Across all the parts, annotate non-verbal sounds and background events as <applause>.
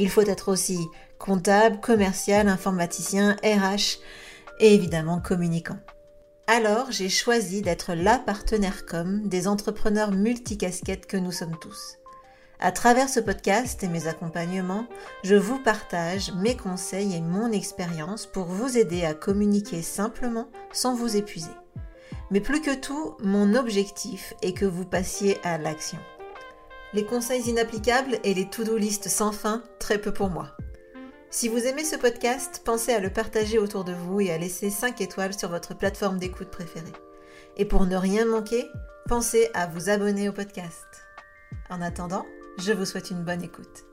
Il faut être aussi comptable, commercial, informaticien, RH et évidemment communicant. Alors j'ai choisi d'être la partenaire com des entrepreneurs multicasquettes que nous sommes tous. À travers ce podcast et mes accompagnements, je vous partage mes conseils et mon expérience pour vous aider à communiquer simplement sans vous épuiser. Mais plus que tout, mon objectif est que vous passiez à l'action. Les conseils inapplicables et les to-do list sans fin, très peu pour moi. Si vous aimez ce podcast, pensez à le partager autour de vous et à laisser 5 étoiles sur votre plateforme d'écoute préférée. Et pour ne rien manquer, pensez à vous abonner au podcast. En attendant, je vous souhaite une bonne écoute.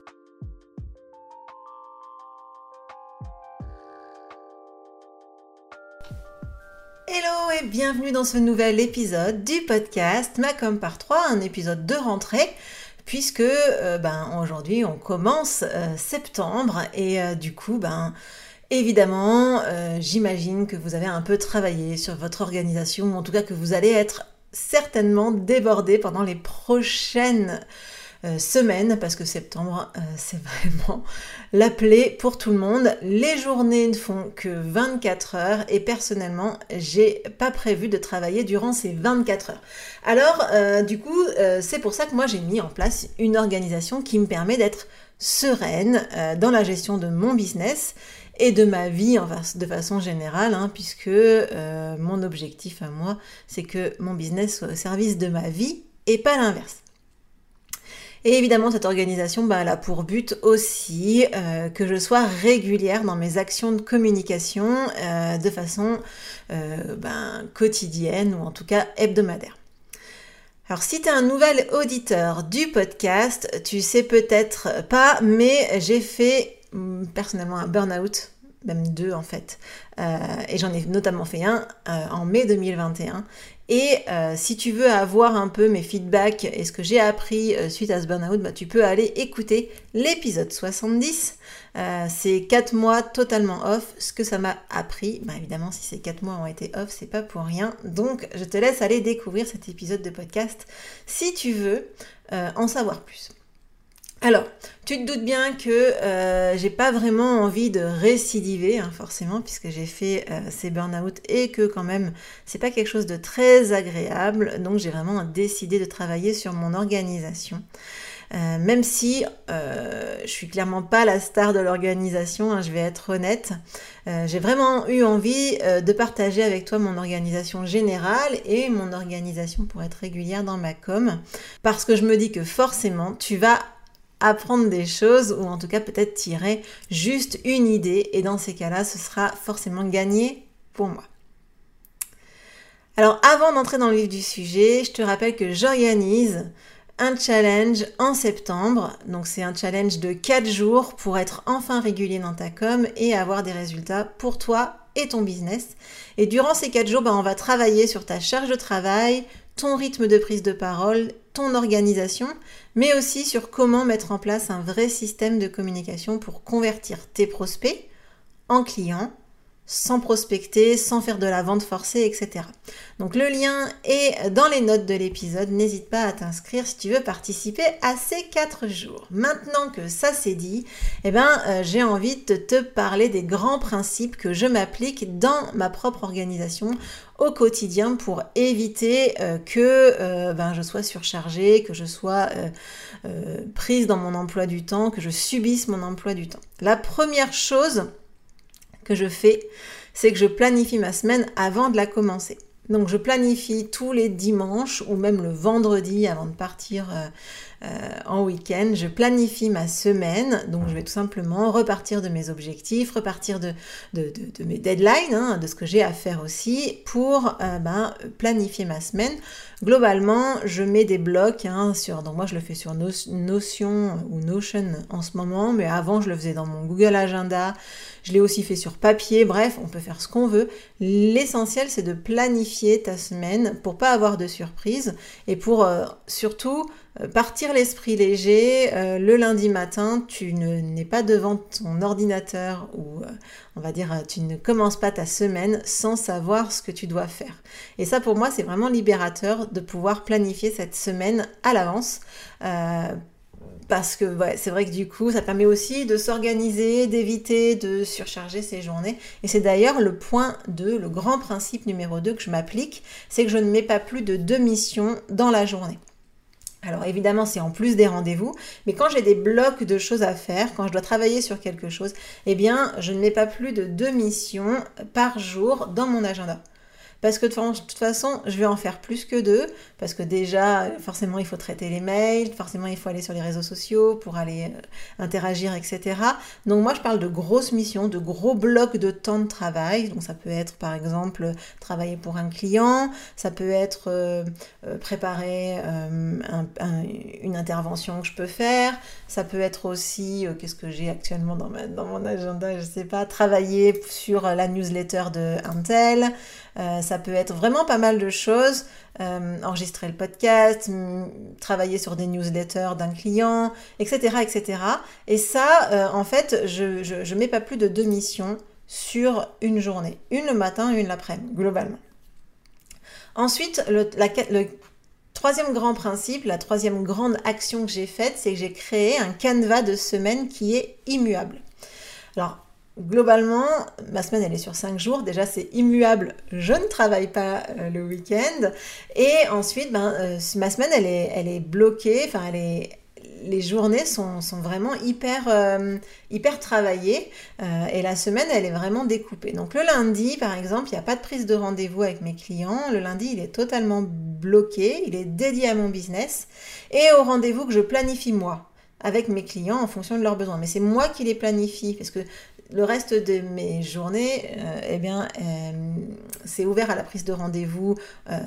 Hello et bienvenue dans ce nouvel épisode du podcast Macom par 3, un épisode de rentrée puisque euh, ben, aujourd'hui on commence euh, septembre et euh, du coup ben évidemment j'imagine que vous avez un peu travaillé sur votre organisation ou en tout cas que vous allez être certainement débordé pendant les prochaines euh, semaine, parce que septembre, euh, <laughs> c'est vraiment la plaie pour tout le monde. Les journées ne font que 24 heures et personnellement, j'ai pas prévu de travailler durant ces 24 heures. Alors, euh, du coup, c'est pour ça que moi j'ai mis en place une organisation qui me permet d'être sereine dans la gestion de mon business et de ma vie de façon générale, hein, puisque mon objectif à moi, c'est que mon business soit au service de ma vie et pas l'inverse. Et évidemment, cette organisation, bah, elle a pour but aussi euh, que je sois régulière dans mes actions de communication euh, de façon euh, ben, quotidienne ou en tout cas hebdomadaire. Alors si tu es un nouvel auditeur du podcast, tu sais peut-être pas, mais j'ai fait mm, personnellement un burn-out même deux en fait. et j'en ai notamment fait un en mai 2021. Et euh, si tu veux avoir un peu mes feedbacks et ce que j'ai appris euh, suite à ce burn-out, bah, tu peux aller écouter l'épisode 70. Euh, c'est 4 mois totalement off. Ce que ça m'a appris, bah, évidemment, si ces 4 mois ont été off, c'est pas pour rien. Donc, je te laisse aller découvrir cet épisode de podcast si tu veux en savoir plus. Alors, tu te doutes bien que euh, j'ai pas vraiment envie de récidiver, hein, forcément, puisque j'ai fait euh, ces burn-out et que quand même c'est pas quelque chose de très agréable. Donc j'ai vraiment décidé de travailler sur mon organisation. Euh, même si je suis clairement pas la star de l'organisation, hein, je vais être honnête, j'ai vraiment eu envie de partager avec toi mon organisation générale et mon organisation pour être régulière dans ma com, parce que je me dis que forcément tu vas apprendre des choses ou en tout cas peut-être tirer juste une idée et dans ces cas-là ce sera forcément gagné pour moi. Alors avant d'entrer dans le vif du sujet, je te rappelle que j'organise un challenge en septembre. Donc c'est un challenge de 4 jours pour être enfin régulier dans ta com et avoir des résultats pour toi et ton business. Et durant ces 4 jours, ben, on va travailler sur ta charge de travail, ton rythme de prise de parole, ton organisation, mais aussi sur comment mettre en place un vrai système de communication pour convertir tes prospects en clients sans prospecter, sans faire de la vente forcée, etc. Donc le lien est dans les notes de l'épisode. N'hésite pas à t'inscrire si tu veux participer à ces quatre jours. Maintenant que ça c'est dit, eh ben, euh, j'ai envie de te parler des grands principes que je m'applique dans ma propre organisation au quotidien pour éviter euh, que euh, ben, je sois surchargée, que je sois prise dans mon emploi du temps, que je subisse mon emploi du temps. La première chose, que je fais, c'est que je planifie ma semaine avant de la commencer. Donc je planifie tous les dimanches ou même le vendredi avant de partir euh, en week-end, je planifie ma semaine, donc je vais tout simplement repartir de mes objectifs, repartir de, mes deadlines, hein, de ce que j'ai à faire aussi pour ben, planifier ma semaine. Globalement, je mets des blocs hein, sur, donc moi je le fais sur Notion ou Notion en ce moment, mais avant je le faisais dans mon Google Agenda, je l'ai aussi fait sur papier, bref, on peut faire ce qu'on veut. L'essentiel c'est de planifier ta semaine pour pas avoir de surprises et pour euh, surtout euh, partir l'esprit léger. Euh, le lundi matin, tu n'es pas devant ton ordinateur ou on va dire tu ne commences pas ta semaine sans savoir ce que tu dois faire. Et ça pour moi c'est vraiment libérateur de pouvoir planifier cette semaine à l'avance parce que c'est vrai que du coup, ça permet aussi de s'organiser, d'éviter de surcharger ses journées. Et c'est d'ailleurs le point 2, le grand principe numéro 2 que je m'applique, c'est que je ne mets pas plus de deux missions dans la journée. Alors évidemment, c'est en plus des rendez-vous, mais quand j'ai des blocs de choses à faire, quand je dois travailler sur quelque chose, eh bien, je ne mets pas plus de deux missions par jour dans mon agenda. Parce que de toute façon, je vais en faire plus que deux. Parce que déjà, forcément, il faut traiter les mails, forcément, il faut aller sur les réseaux sociaux pour aller euh, interagir, etc. Donc moi, je parle de grosses missions, de gros blocs de temps de travail. Donc ça peut être, par exemple, travailler pour un client, ça peut être euh, euh, préparer une intervention que je peux faire, ça peut être aussi, qu'est-ce que j'ai actuellement dans, dans mon agenda, je sais pas, travailler sur la newsletter de Intel. Euh, ça peut être vraiment pas mal de choses. Euh, enregistrer le podcast, travailler sur des newsletters d'un client, etc., etc. Et ça, euh, en fait, je, je, mets pas plus de deux missions sur une journée. Une le matin une l'après-midi, globalement. Ensuite, le, le troisième grand principe, la troisième grande action que j'ai faite, c'est que j'ai créé un canevas de semaine qui est immuable. Alors, Globalement, ma semaine elle est sur 5 jours. Déjà c'est immuable, je ne travaille pas euh, le week-end. Et ensuite, ben, euh, ma semaine elle est, elle est bloquée, enfin les journées sont, vraiment hyper, euh, hyper travaillées et la semaine elle est vraiment découpée. Donc le lundi par exemple, il n'y a pas de prise de rendez-vous avec mes clients. Le lundi il est totalement bloqué, il est dédié à mon business et au rendez-vous que je planifie moi avec mes clients en fonction de leurs besoins. Mais c'est moi qui les planifie parce que le reste de mes journées, euh, eh bien, euh, c'est ouvert à la prise de rendez-vous euh,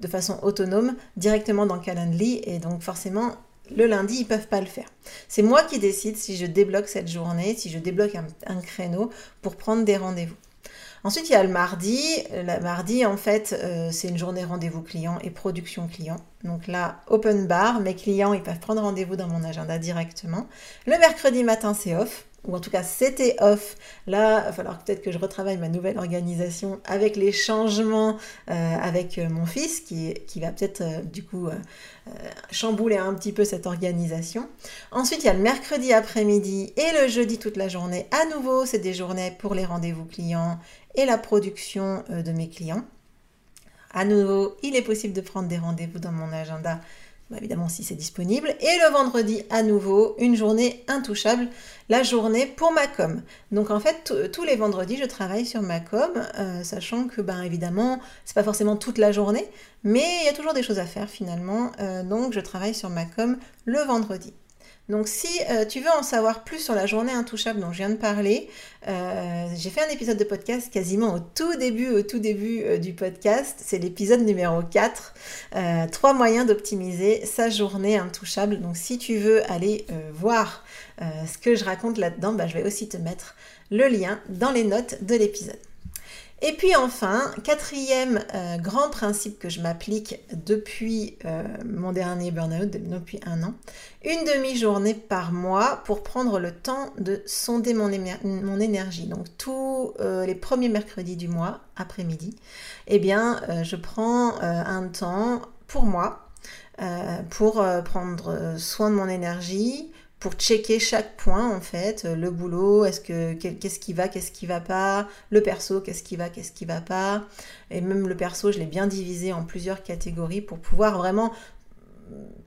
de façon autonome directement dans Calendly et donc forcément le lundi, ils peuvent pas le faire. C'est moi qui décide si je débloque cette journée, si je débloque un, créneau pour prendre des rendez-vous. Ensuite, il y a le mardi. Le mardi, en fait, c'est une journée rendez-vous client et production client. Donc là, open bar, mes clients, ils peuvent prendre rendez-vous dans mon agenda directement. Le mercredi matin, c'est off ou en tout cas c'était off. Là, il va falloir peut-être que je retravaille ma nouvelle organisation avec les changements euh, avec euh, mon fils qui, va peut-être euh, du coup chambouler un petit peu cette organisation. Ensuite, il y a le mercredi après-midi et le jeudi toute la journée. À nouveau, c'est des journées pour les rendez-vous clients et la production de mes clients. À nouveau, il est possible de prendre des rendez-vous dans mon agenda bah, évidemment si c'est disponible. Et le vendredi, à nouveau, une journée intouchable, la journée pour ma com. Donc en fait, tous les vendredis, je travaille sur ma com, euh, sachant que, ben évidemment, c'est pas forcément toute la journée, mais il y a toujours des choses à faire finalement. Euh, donc je travaille sur ma com le vendredi. Donc si euh, tu veux en savoir plus sur la journée intouchable dont je viens de parler, euh, j'ai fait un épisode de podcast quasiment au tout début, au tout début euh, du podcast. C'est l'épisode numéro 4. trois moyens d'optimiser sa journée intouchable. Donc si tu veux aller voir ce que je raconte là-dedans, bah, je vais aussi te mettre le lien dans les notes de l'épisode. Et puis enfin, quatrième euh, grand principe que je m'applique depuis euh, mon dernier burn-out, depuis un an, une demi-journée par mois pour prendre le temps de sonder mon, énergie. Donc tous euh, les premiers mercredis du mois, après-midi, eh bien, je prends un temps pour moi, pour prendre soin de mon énergie, pour checker chaque point en fait, euh, le boulot, est-ce que qu'est-ce qui va, qu'est-ce qui va pas, le perso, qu'est-ce qui va, qu'est-ce qui va pas, et même le perso, je l'ai bien divisé en plusieurs catégories pour pouvoir vraiment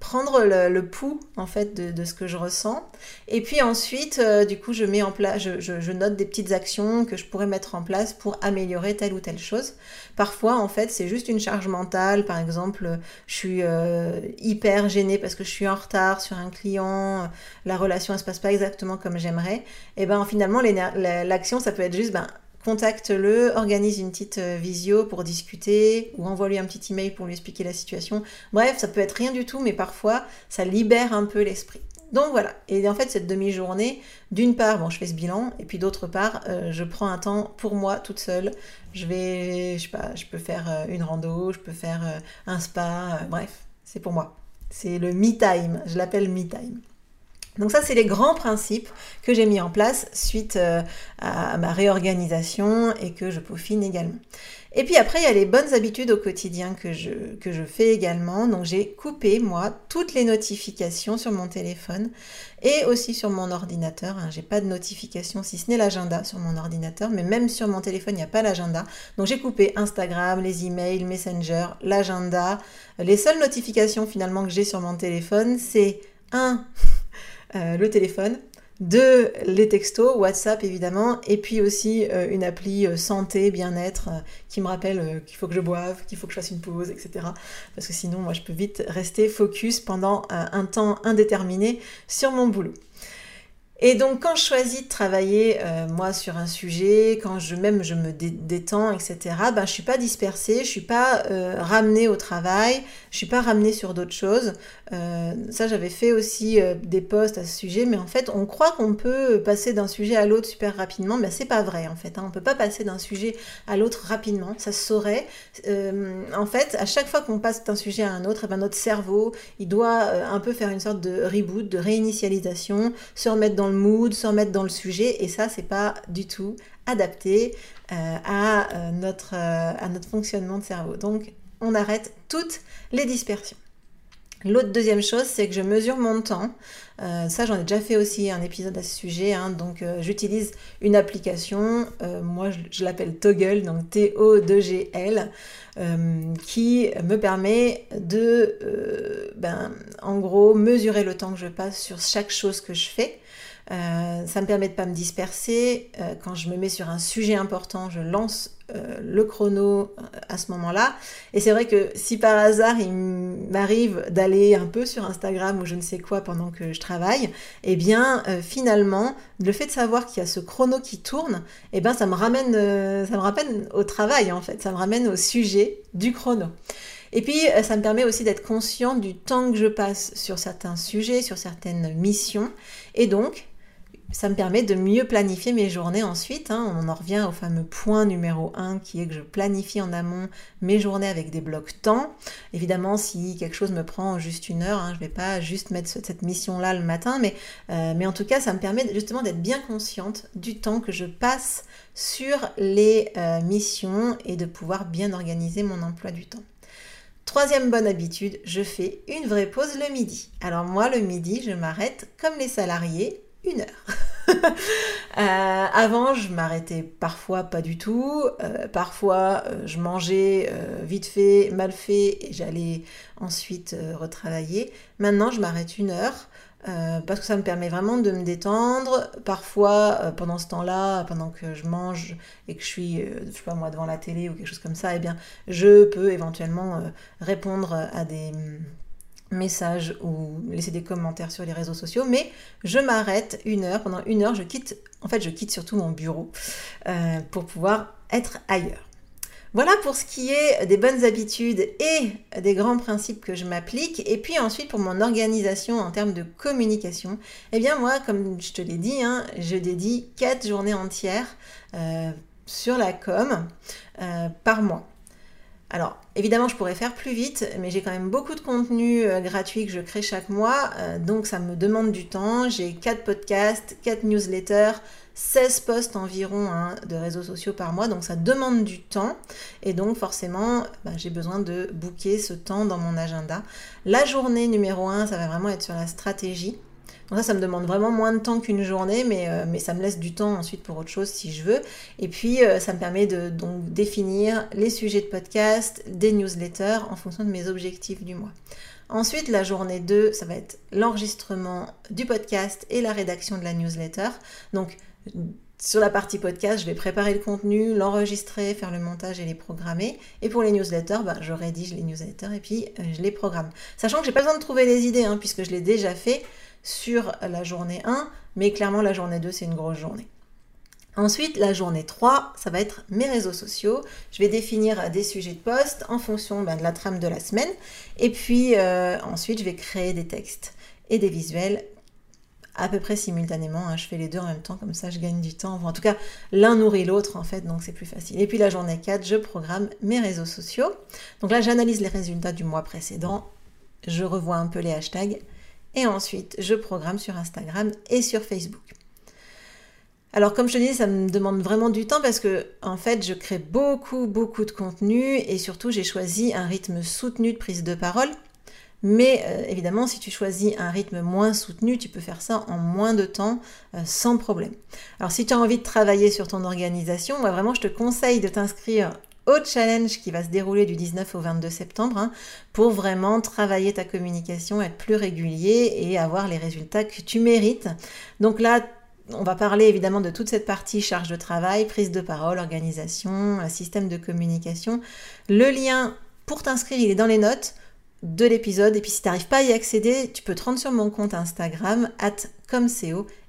prendre le, pouls en fait de, ce que je ressens. Et puis ensuite, euh, du coup, je mets en place, je, note des petites actions que je pourrais mettre en place pour améliorer telle ou telle chose. Parfois, en fait, c'est juste une charge mentale. Par exemple, je suis euh, hyper gênée parce que je suis en retard sur un client, la relation ne se passe pas exactement comme j'aimerais. Et ben finalement, l'action, ça peut être juste, ben contacte-le, organise une petite euh, visio pour discuter ou envoie-lui un petit email pour lui expliquer la situation. Bref, ça peut être rien du tout, mais parfois ça libère un peu l'esprit. Donc voilà, et en fait cette demi-journée, d'une part, bon, je fais ce bilan, et puis d'autre part, euh, je prends un temps pour moi toute seule. Je vais, je pas, je peux faire euh, une rando, je peux faire un spa, bref, c'est pour moi. C'est le me time, je l'appelle me time. Donc ça, c'est les grands principes que j'ai mis en place suite euh, à ma réorganisation et que je peaufine également. Et puis après, il y a les bonnes habitudes au quotidien que je, que je fais également. Donc j'ai coupé, moi, toutes les notifications sur mon téléphone et aussi sur mon ordinateur. Hein. J'ai pas de notifications, si ce n'est l'agenda sur mon ordinateur, mais même sur mon téléphone, il n'y a pas l'agenda. Donc j'ai coupé Instagram, les emails, Messenger, l'agenda. Les seules notifications finalement que j'ai sur mon téléphone, c'est un euh, le téléphone, deux, les textos, WhatsApp évidemment, et puis aussi euh, une appli euh, santé, bien-être, qui me rappelle qu'il faut que je boive, qu'il faut que je fasse une pause, etc. Parce que sinon, moi, je peux vite rester focus pendant un temps indéterminé sur mon boulot. Et donc quand je choisis de travailler euh, moi sur un sujet, quand je même je me détends, etc. Ben je suis pas dispersée, je suis pas euh, ramenée au travail, je suis pas ramenée sur d'autres choses. Euh, ça j'avais fait aussi des posts à ce sujet, mais en fait on croit qu'on peut passer d'un sujet à l'autre super rapidement, mais c'est pas vrai en fait. Hein. On peut pas passer d'un sujet à l'autre rapidement, ça se saurait. en fait à chaque fois qu'on passe d'un sujet à un autre, eh ben, notre cerveau il doit un peu faire une sorte de reboot, de réinitialisation, se remettre dans mood, sans mettre dans le sujet, et ça, c'est pas du tout adapté euh, à, euh, notre, euh, à notre fonctionnement de cerveau. Donc, on arrête toutes les dispersions. L'autre deuxième chose, c'est que je mesure mon temps. ça, j'en ai déjà fait aussi un épisode à ce sujet. Hein. donc, j'utilise une application. moi, je, l'appelle Toggle, donc T-O-2-G-L, qui me permet de, ben, en gros, mesurer le temps que je passe sur chaque chose que je fais. Euh, ça me permet de pas me disperser. Euh, quand je me mets sur un sujet important, je lance euh, le chrono à ce moment-là. Et c'est vrai que si par hasard il m'arrive d'aller un peu sur Instagram ou je ne sais quoi pendant que je travaille, eh bien finalement, le fait de savoir qu'il y a ce chrono qui tourne, eh bien ça me ramène, ça me ramène au travail en fait, ça me ramène au sujet du chrono. Et puis, ça me permet aussi d'être conscient du temps que je passe sur certains sujets, sur certaines missions. Et donc, ça me permet de mieux planifier mes journées ensuite. Hein. On en revient au fameux point numéro 1 qui est que je planifie en amont mes journées avec des blocs temps. Évidemment, si quelque chose me prend juste une heure, hein, je ne vais pas juste mettre cette mission-là le matin, mais, euh, mais en tout cas, ça me permet justement d'être bien consciente du temps que je passe sur les euh, missions et de pouvoir bien organiser mon emploi du temps. Troisième bonne habitude, je fais une vraie pause le midi. Alors moi, le midi, je m'arrête comme les salariés une heure. <laughs> Euh, avant, je m'arrêtais parfois pas du tout. Euh, parfois, euh, je mangeais vite fait, mal fait, et j'allais ensuite retravailler. Maintenant, je m'arrête une heure. parce que ça me permet vraiment de me détendre. Parfois, pendant ce temps-là, pendant que je mange et que je suis, je sais pas moi, devant la télé ou quelque chose comme ça, eh bien, je peux éventuellement répondre à des, message ou laisser des commentaires sur les réseaux sociaux, mais je m'arrête une heure, pendant une heure, je quitte, en fait, je quitte surtout mon bureau euh, pour pouvoir être ailleurs. Voilà pour ce qui est des bonnes habitudes et des grands principes que je m'applique. Et puis ensuite pour mon organisation en termes de communication, eh bien moi, comme je te l'ai dit, hein, je dédie quatre journées entières euh, sur la com euh, par mois. Alors, évidemment, je pourrais faire plus vite, mais j'ai quand même beaucoup de contenu euh, gratuit que je crée chaque mois, euh, donc ça me demande du temps. J'ai 4 podcasts, 4 newsletters, 16 posts environ hein, de réseaux sociaux par mois, donc ça demande du temps, et donc forcément, bah, j'ai besoin de booker ce temps dans mon agenda. La journée numéro 1, ça va vraiment être sur la stratégie. Ça, ça me demande vraiment moins de temps qu'une journée, mais, euh, mais ça me laisse du temps ensuite pour autre chose si je veux. Et puis, euh, ça me permet de donc, définir les sujets de podcast, des newsletters en fonction de mes objectifs du mois. Ensuite, la journée 2, ça va être l'enregistrement du podcast et la rédaction de la newsletter. Donc, sur la partie podcast, je vais préparer le contenu, l'enregistrer, faire le montage et les programmer. Et pour les newsletters, bah, je rédige les newsletters et puis euh, je les programme. Sachant que j'ai pas besoin de trouver les idées, hein, puisque je l'ai déjà fait sur la journée 1, mais clairement la journée 2, c'est une grosse journée. Ensuite, la journée 3, ça va être mes réseaux sociaux. Je vais définir des sujets de poste en fonction bah, de la trame de la semaine. Et puis euh, ensuite, je vais créer des textes et des visuels à peu près simultanément. Hein. Je fais les deux en même temps, comme ça je gagne du temps. en tout cas, l'un nourrit l'autre en fait, donc c'est plus facile. Et puis la journée 4, je programme mes réseaux sociaux. Donc là, j'analyse les résultats du mois précédent. Je revois un peu les hashtags. Et ensuite, je programme sur Instagram et sur Facebook. Alors comme je te disais, ça me demande vraiment du temps parce que en fait, je crée beaucoup beaucoup de contenu et surtout j'ai choisi un rythme soutenu de prise de parole. Mais euh, évidemment, si tu choisis un rythme moins soutenu, tu peux faire ça en moins de temps euh, sans problème. Alors si tu as envie de travailler sur ton organisation, moi vraiment je te conseille de t'inscrire au challenge qui va se dérouler du 19 au 22 septembre hein, pour vraiment travailler ta communication, être plus régulier et avoir les résultats que tu mérites. Donc là, on va parler évidemment de toute cette partie charge de travail, prise de parole, organisation, système de communication. Le lien pour t'inscrire, il est dans les notes de l'épisode. Et puis si tu n'arrives pas à y accéder, tu peux te rendre sur mon compte Instagram, at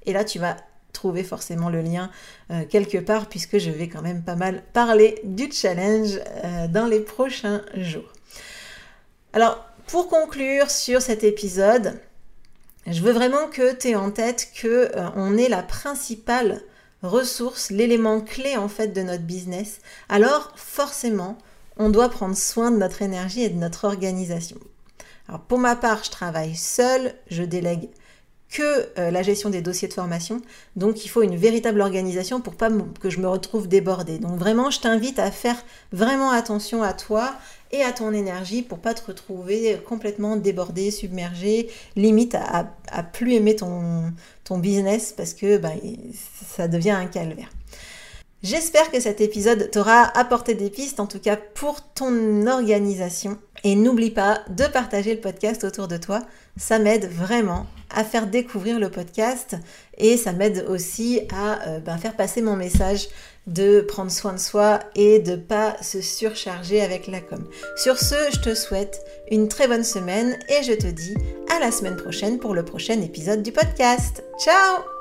et là tu vas trouver forcément le lien euh, quelque part, puisque je vais quand même pas mal parler du challenge euh, dans les prochains jours. Alors, pour conclure sur cet épisode, je veux vraiment que tu aies en tête que euh, on est la principale ressource, l'élément clé en fait de notre business. Alors, forcément, on doit prendre soin de notre énergie et de notre organisation. Alors pour ma part, je travaille seule, je délègue que euh, la gestion des dossiers de formation. Donc il faut une véritable organisation pour pas que je me retrouve débordée. Donc vraiment, je t'invite à faire vraiment attention à toi et à ton énergie pour pas te retrouver complètement débordé, submergé, limite à, plus aimer ton, ton business parce que bah, ça devient un calvaire. J'espère que cet épisode t'aura apporté des pistes, en tout cas pour ton organisation. Et n'oublie pas de partager le podcast autour de toi. Ça m'aide vraiment à faire découvrir le podcast et ça m'aide aussi à euh, ben, faire passer mon message de prendre soin de soi et de pas se surcharger avec la com. Sur ce, je te souhaite une très bonne semaine et je te dis à la semaine prochaine pour le prochain épisode du podcast. Ciao